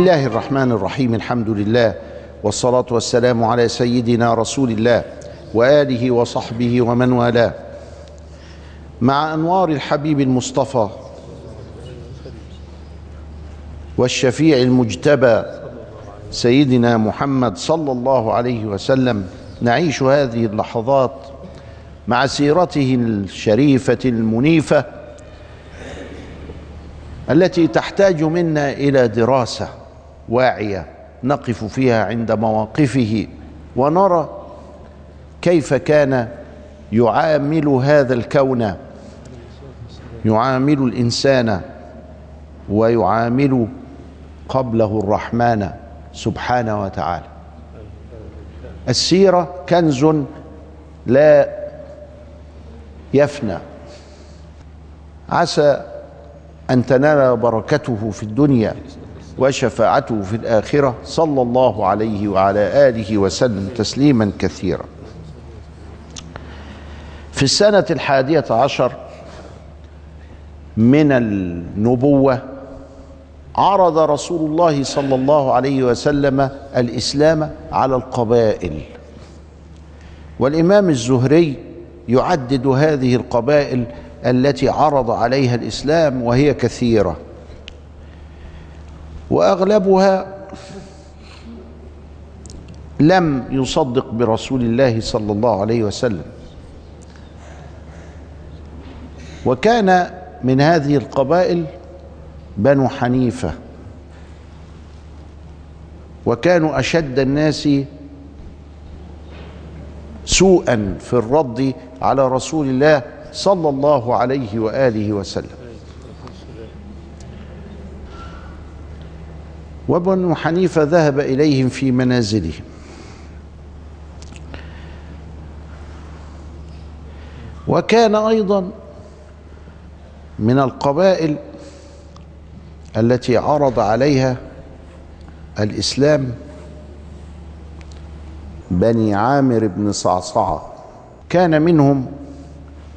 الله الرحمن الرحيم الحمد لله والصلاة والسلام على سيدنا رسول الله وآله وصحبه ومن والاه مع أنوار الحبيب المصطفى والشفيع المجتبى سيدنا محمد صلى الله عليه وسلم نعيش هذه اللحظات مع سيرته الشريفة المنيفة التي تحتاج منا إلى دراسة واعية نقف فيها عند مواقفه ونرى كيف كان يعامل هذا الكون. يعامل الإنسان ويعامل قبله الرحمن سبحانه وتعالى. السيرة كنز لا يفنى. عسى أن تنال بركته في الدنيا. وشفاعته في الآخرة صلى الله عليه وعلى آله وسلم تسليما كثيرا. في السنة الحادية عشر من النبوة عرض رسول الله صلى الله عليه وسلم الإسلام على القبائل. والإمام الزهري يعدد هذه القبائل التي عرض عليها الإسلام وهي كثيرة. وأغلبها لم يصدق برسول الله صلى الله عليه وسلم. وكان من هذه القبائل بنو حنيفة. وكانوا أشد الناس سوءا في الرد على رسول الله صلى الله عليه وآله وسلم. وبنو حنيفة ذهب إليهم في منازلهم وكان أيضا من القبائل التي عرض عليها الإسلام بني عامر بن صعصعة. كان منهم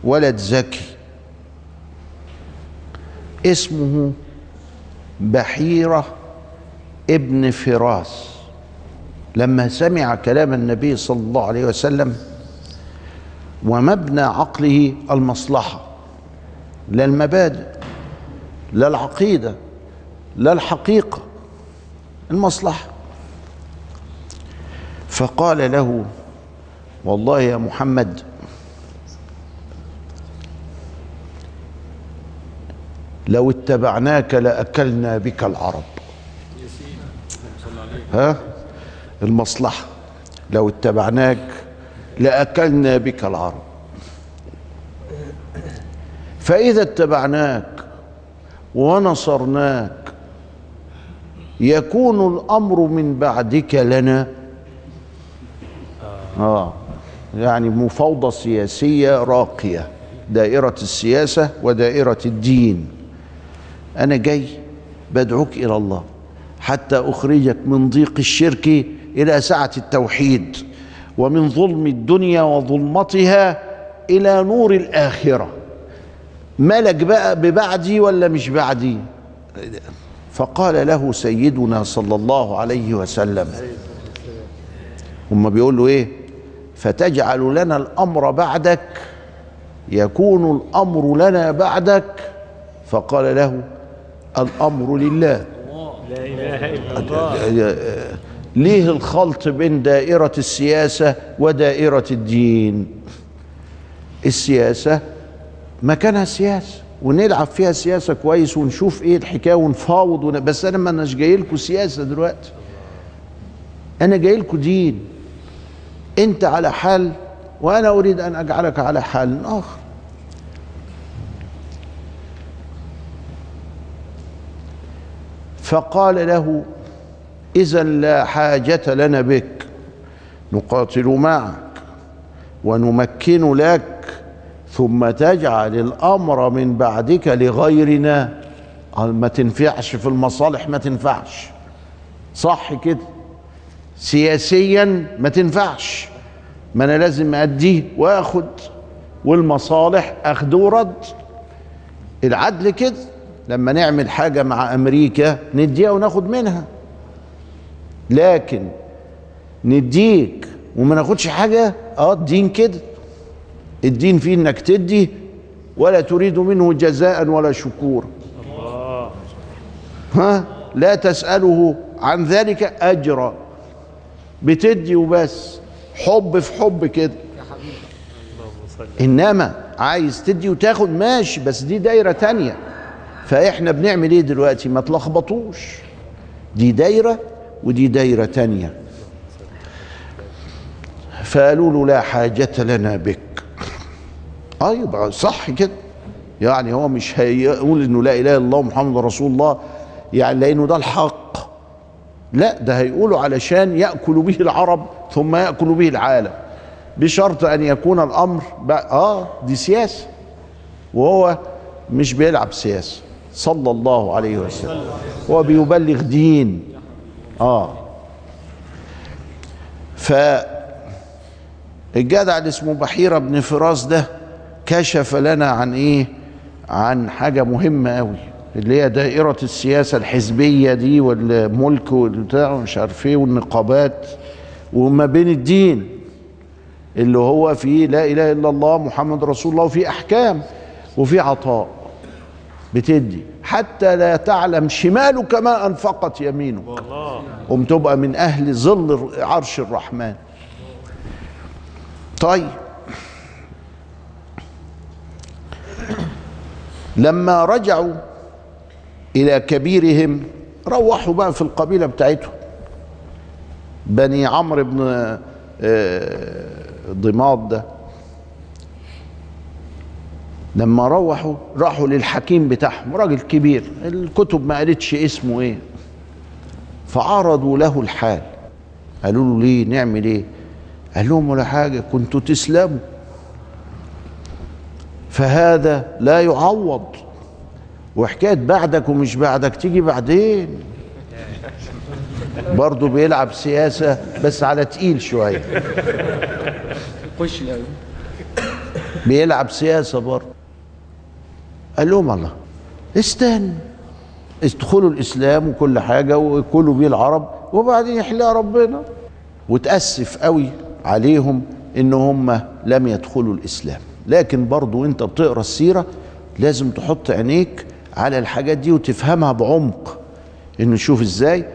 ولد زكي. اسمه بحيرة ابن فراس لما سمع كلام النبي صلى الله عليه وسلم ومبنى عقله المصلحة لا المبادئ لا العقيدة لا الحقيقة المصلحة. فقال له والله يا محمد لو اتبعناك لأكلنا بك العرب. ها؟ المصلحة. لو اتبعناك لأكلنا بك العرب. فإذا اتبعناك ونصرناك يكون الأمر من بعدك لنا. آه يعني مفاوضة سياسية راقية. دائرة السياسة ودائرة الدين. أنا جاي بدعوك إلى الله. حتى اخرجك من ضيق الشرك إلى سعة التوحيد ومن ظلم الدنيا وظلمتها إلى نور الآخرة. مالك بقى ببعدي ولا مش بعدي؟ فقال له سيدنا صلى الله عليه وسلم. هم بيقول له إيه؟ فتجعل لنا الأمر بعدك يكون الأمر لنا بعدك. فقال له الأمر لله. لا إله إلا الله. ليه الخلط بين دائرة السياسة ودائرة الدين؟ السياسة مكانها سياسة ونلعب فيها سياسة كويس ونشوف إيه الحكاية ونفاوض ون... بس أنا ما اناش جاي لكم سياسة دلوقتي. أنا جاي لكم دين. أنت على حال وأنا أريد أن أجعلك على حال آخر. فقال له إذا لا حاجة لنا بك نقاتل معك ونمكن لك ثم تجعل الأمر من بعدك لغيرنا. ما تنفعش في المصالح ما تنفعش. صح كده. سياسيا ما تنفعش. ما أنا لازم أديه وآخد والمصالح أخد ورد. العدل كده. لما نعمل حاجة مع أمريكا نديها وناخد منها. لكن نديك وما ناخدش حاجة آه الدين كده. الدين فيه إنك تدي ولا تريد منه جزاء ولا شكورا. ها؟ لا تسأله عن ذلك أجرا. بتدي وبس. حب في حب كده. إنما عايز تدي وتاخد ماشي بس دي دايرة تانية. فإحنا بنعمل إيه دلوقتي؟ ما تلخبطوش. دي دايرة ودي دايرة تانية. فقالوا له لا حاجة لنا بك. آه يبقى صح كده. يعني هو مش هيقول إنه لا إله إلا الله محمد رسول الله يعني لأنه ده الحق. لا ده هيقوله علشان يأكل به العرب ثم يأكل به العالم. بشرط أن يكون الأمر آه دي سياسة. وهو مش بيلعب سياسة. صلى الله عليه وسلم. هو بيبلغ دين. آه. ف الجدع اللي اسمه بحيرة بن فراس ده كشف لنا عن إيه؟ عن حاجة مهمة قوي اللي هي دائرة السياسة الحزبية دي والملك والبتاع ومش عارف إيه والنقابات وما بين الدين اللي هو فيه لا إله إلا الله محمد رسول الله وفي أحكام وفي عطاء. بتدي. حتى لا تعلم شمالك ما انفقت يمينك. قم تبقى من أهل ظل عرش الرحمن. طيب. لما رجعوا إلى كبيرهم روحوا بقى في القبيلة بتاعتهم. بني عمرو بن ضماد ده. لما روحوا راحوا للحكيم بتاعهم. راجل كبير الكتب ما قالتش اسمه إيه. فعرضوا له الحال. قالوا له ليه؟ نعمل إيه؟ قال لهم ولا حاجة كنتوا تسلموا. فهذا لا يعوض. وحكاية بعدك ومش بعدك تيجي بعدين. برضه بيلعب سياسة بس على تقيل شوية. بيلعب سياسة برضه. قال لهم الله استنى ادخلوا الإسلام وكل حاجة وكلوا بيه العرب وبعدين يحلى ربنا. وتأسف قوي عليهم إن هم لم يدخلوا الإسلام. لكن برضو انت بتقرأ السيرة لازم تحط عينيك على الحاجات دي وتفهمها بعمق. إنه نشوف إزاي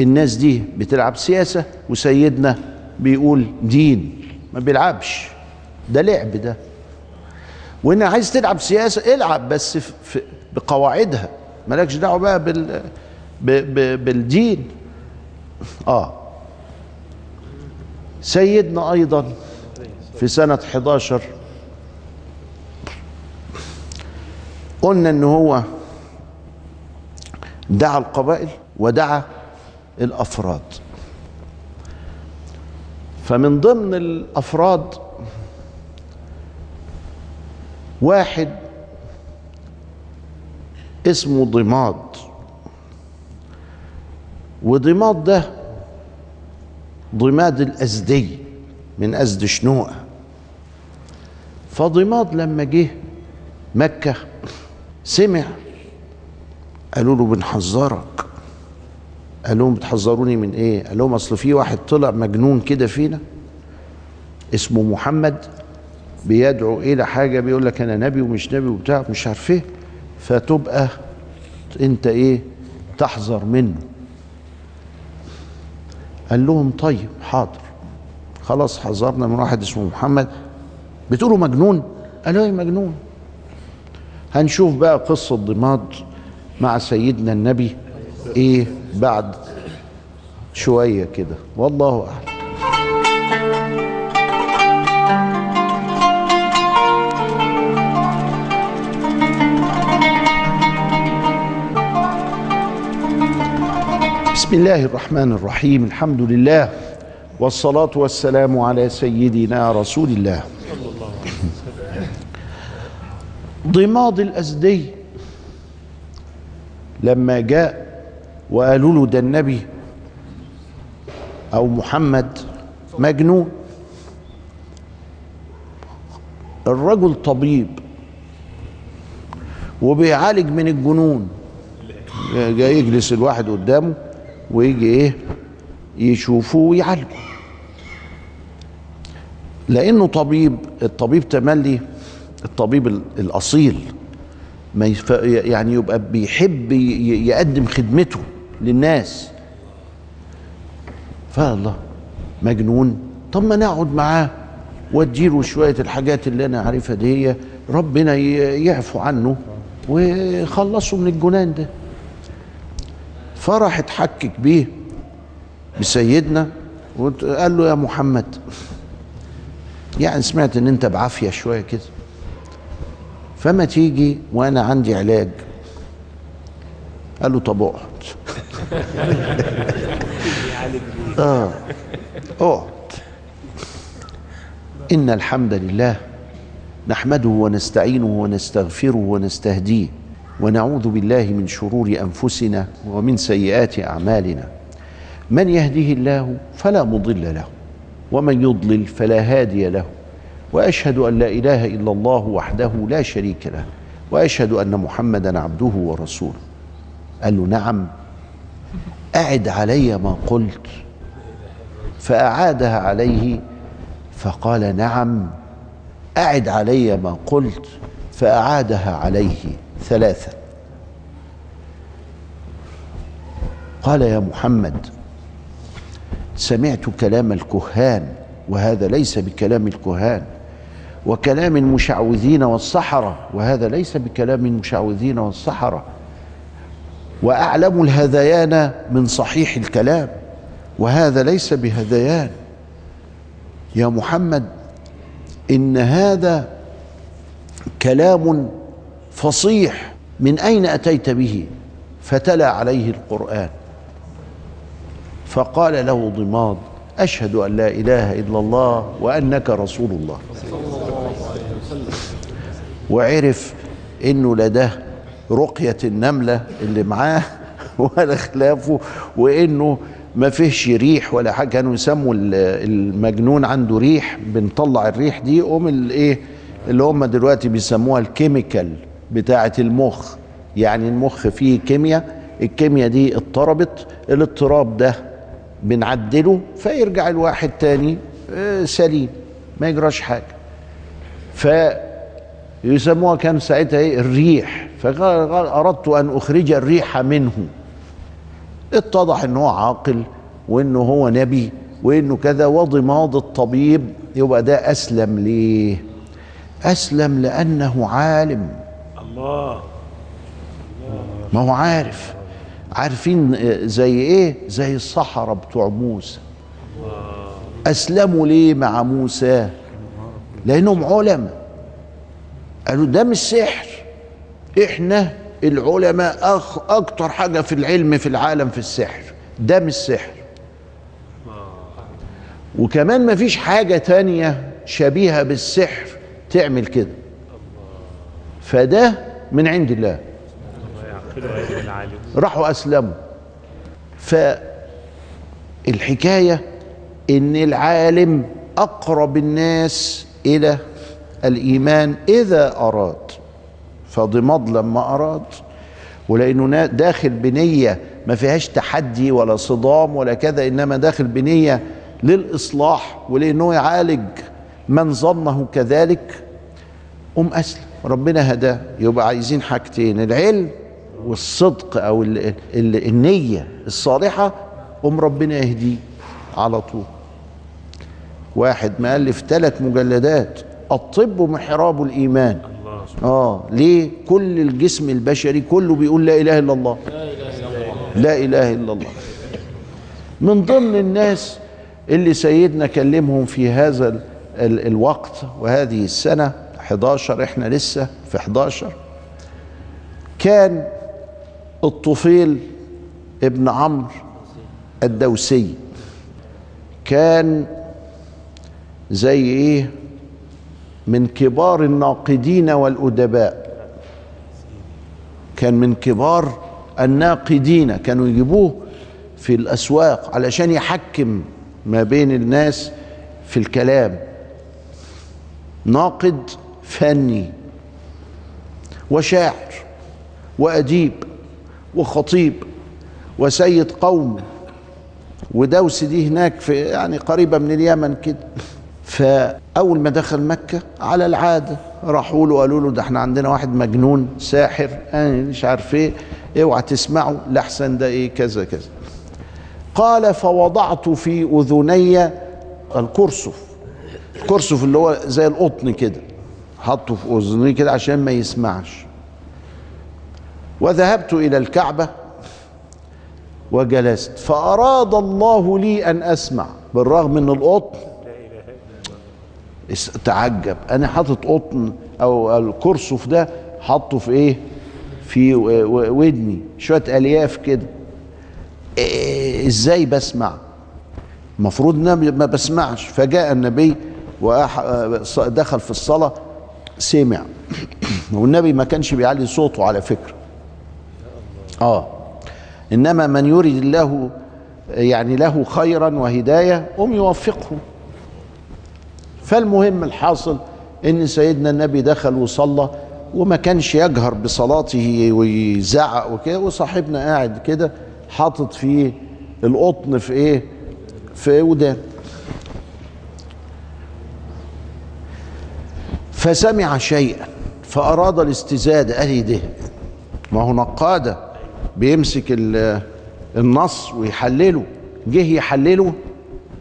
الناس دي بتلعب سياسة وسيدنا بيقول دين ما بيلعبش. ده لعب ده. وإن عايز تلعب سياسة العب بس في بقواعدها. مالكش دعوة بقى بال بالدين. آه. سيدنا أيضا في سنة 11 قلنا إن هو دعا القبائل ودعا الأفراد. فمن ضمن الأفراد واحد اسمه ضماد. وضماد ده ضماد الأزدي من أزد شنوءة. فضماد لما جه مكة سمع قالوا له بنحذرك. قال لهم بتحذروني من إيه؟ قال لهم أصل في واحد طلع مجنون كده فينا اسمه محمد بيدعو إلى حاجة بيقول لك أنا نبي ومش نبي وبتاع مش عارف إيه فتبقى أنت إيه؟ تحذر منه. قال لهم طيب حاضر. خلاص حذرنا من واحد اسمه محمد. بتقولوا مجنون؟ قالوا إيه مجنون؟ هنشوف بقى قصة ضماد مع سيدنا النبي إيه بعد شوية كده. والله أعلم. بسم الله الرحمن الرحيم. الحمد لله والصلاة والسلام على سيدنا رسول الله. ضماد الأزدي لما جاء وقالوا له ده النبي أو محمد مجنون. الرجل طبيب وبيعالج من الجنون. جاي يجلس الواحد قدامه. ويجي إيه؟ يشوفوا ويعالجوا لأنه طبيب الطبيب تملي الطبيب ال- الأصيل ما يف... يعني يبقى بيحب يقدم خدمته للناس. فالله مجنون. طب ما نقعد معاه واديله شوية الحاجات اللي أنا عارفها دي هي ربنا يعفو عنه ويخلصه من الجنان ده. فراح اتحكك بيه بسيدنا وقال له يا محمد يعني سمعت إن أنت بعافية شوية كده فما تيجي وأنا عندي علاج؟ قال له طب اقعد. آه اقعد. إن الحمد لله نحمده ونستعينه ونستغفره ونستهديه. ونعوذ بالله من شرور أنفسنا ومن سيئات أعمالنا. من يهده الله فلا مضل له ومن يضلل فلا هادي له وأشهد أن لا إله إلا الله وحده لا شريك له وأشهد أن محمدا عبده ورسوله. قال له نعم أعد علي ما قلت. فأعادها عليه فقال نعم أعد علي ما قلت. فأعادها عليه. ثلاثة. قال يا محمد سمعت كلام الكهان وهذا ليس بكلام الكهان وكلام المشعوذين والسحرة وهذا ليس بكلام المشعوذين والسحرة وأعلم الهذيان من صحيح الكلام وهذا ليس بهذيان. يا محمد إن هذا كلام فصيح من أين أتيت به؟ فتلا عليه القرآن. فقال له ضماد أشهد أن لا إله إلا الله وأنك رسول الله. وعرف إنه لا ده رقية النملة اللي معاه ولا خلافه وإنه ما فيهش ريح ولا حاجة. كانوا يسموا ال- المجنون عنده ريح بنطلع الريح دي قوم الايه اللي هم دلوقتي بيسموها الكيميكال. بتاعة المخ. يعني المخ فيه كيمياء الكيمياء دي اضطربت الاضطراب ده بنعدله فيرجع الواحد تاني آه، سليم ما يجراش حاجة. فيسموها كان ساعتها إيه؟ الريح. فقال قال أردت أن أخرج الريح منه. اتضح إن هو عاقل وإنه هو نبي وإنه كذا وضماد الطبيب. يبقى ده أسلم ليه؟ أسلم لأنه عالم. ما هو عارف. عارفين زي إيه؟ زي الصحراء بتوع موسى. أسلموا ليه مع موسى؟ لأنهم علماء. قالوا ده مش سحر. إحنا العلماء أخ أكتر حاجة في العلم في العالم في السحر. ده مش سحر. وكمان ما فيش حاجة تانية شبيهة بالسحر تعمل كده. فده من عند الله. راحوا أسلموا. فالحكاية إن العالم أقرب الناس إلى الإيمان إذا أراد. فضماد لما أراد. ولأنه نا- داخل بنية ما فيهاش تحدي ولا صدام ولا كذا إنما داخل بنية للإصلاح ولأنه يعالج من ظنه كذلك. قم أسلم. ربنا هداه. يبقى عايزين حاجتين العلم والصدق أو ال ال النية الصالحة قم ربنا يهديه على طول. واحد مؤلف ثلاث مجلدات الطب محراب الإيمان. آه ليه؟ كل الجسم البشري كله بيقول لا إله إلا الله. لا إله إلا الله. من ضمن الناس اللي سيدنا كلمهم في هذا ال- ال- الوقت وهذه السنة 11 إحنا لسه في 11 كان الطفيل ابن عمرو الدوسي. كان زي إيه؟ من كبار الناقدين والأدباء. كان من كبار الناقدين. كانوا يجيبوه في الأسواق علشان يحكم ما بين الناس في الكلام. ناقد فني وشاعر وأديب وخطيب وسيد قوم ودوس دي هناك في يعني قريبة من اليمن كده. فأول ما دخل مكة على العادة راحوا له قالوا له ده إحنا عندنا واحد مجنون ساحر أنا مش عارف إيه اوعى تسمعه لحسن ده إيه كذا كذا. قال فوضعت في أذني الكرسف الكرسف اللي هو زي القطن كده. حطه في أذني كده عشان ما يسمعش. وذهبت إلى الكعبة وجلست. فأراد الله لي أن أسمع بالرغم من القطن تعجب. أنا حاطط قطن أو الكرسف ده حاطه في إيه؟ في ودني. شوية ألياف كده. إيه إزاي بسمع؟ المفروض إن ما بسمعش. فجاء النبي ودخل في الصلاة. سمع والنبي ما كانش بيعلي صوته على فكرة. آه. إنما من يريد الله يعني له خيرا وهداية هم يوفقه. فالمهم الحاصل إن سيدنا النبي دخل وصلى وما كانش يجهر بصلاته ويزعق وكده وصاحبنا قاعد كده حاطط فيه القطن في إيه؟ في ودان فسمع شيئا فأراد الاستزاده قال إيه ده. ما هو نقادة بيمسك ال- النص ويحلله. جه يحلله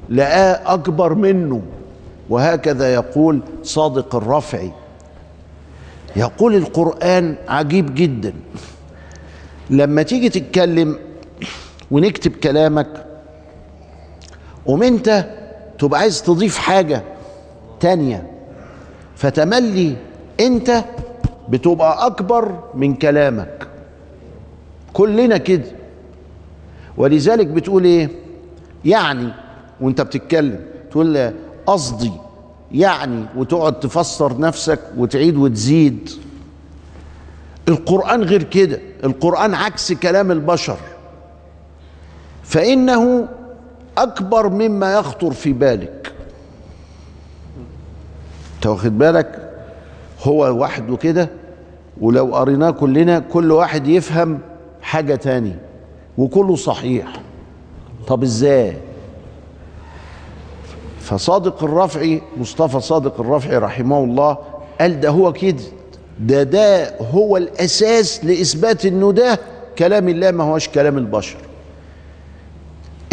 لقاه أكبر منه. وهكذا يقول صادق الرفعي يقول القرآن عجيب جدا. لما تيجي تتكلم ونكتب كلامك قوم أنت تبقى عايز تضيف حاجة تانية. فتملي انت بتبقى اكبر من كلامك. كلنا كده. ولذلك بتقول إيه؟ يعني وانت بتتكلم تقول قصدي يعني وتقعد تفسر نفسك وتعيد وتزيد. القرآن غير كده. القرآن عكس كلام البشر. فإنه أكبر مما يخطر في بالك. انت واخد بالك؟ هو وحده كده ولو قريناه كلنا كل واحد يفهم حاجة تاني وكله صحيح. طب إزاي؟ فصادق الرفعي مصطفى صادق الرفعي رحمه الله قال ده هو كده ده ده هو الأساس لإثبات إنه ده كلام الله ما هوش كلام البشر.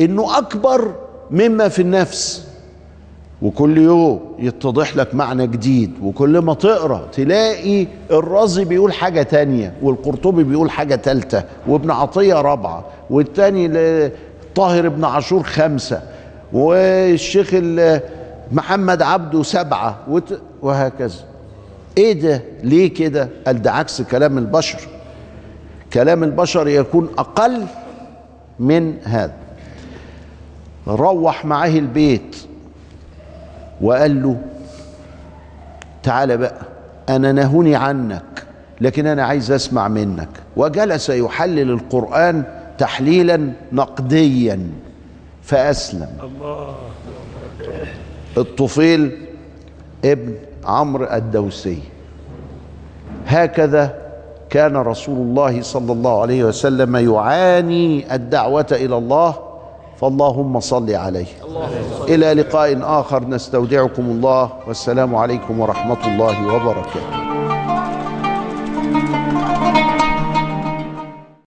إنه أكبر مما في النفس. وكل يوم يتضح لك معنى جديد وكل ما تقرأ تلاقي الرازي بيقول حاجة تانية والقرطبي بيقول حاجة تالتة وابن عطية رابعة والتاني طاهر ابن عاشور خمسة والشيخ ال- محمد عبده سبعة وهكذا. إيه ده؟ ليه كده؟ قال ده عكس كلام البشر. كلام البشر يكون أقل من هذا. روح معاه البيت. وقال له تعالى بقى أنا نهوني عنك لكن أنا عايز أسمع منك. وجلس يحلل القرآن تحليلا نقديا فأسلم. الله. الطفيل ابن عمرو الدوسي. هكذا كان رسول الله صلى الله عليه وسلم يعاني الدعوة إلى الله فاللهم صل عليه. إلى لقاء آخر نستودعكم الله والسلام عليكم ورحمة الله وبركاته.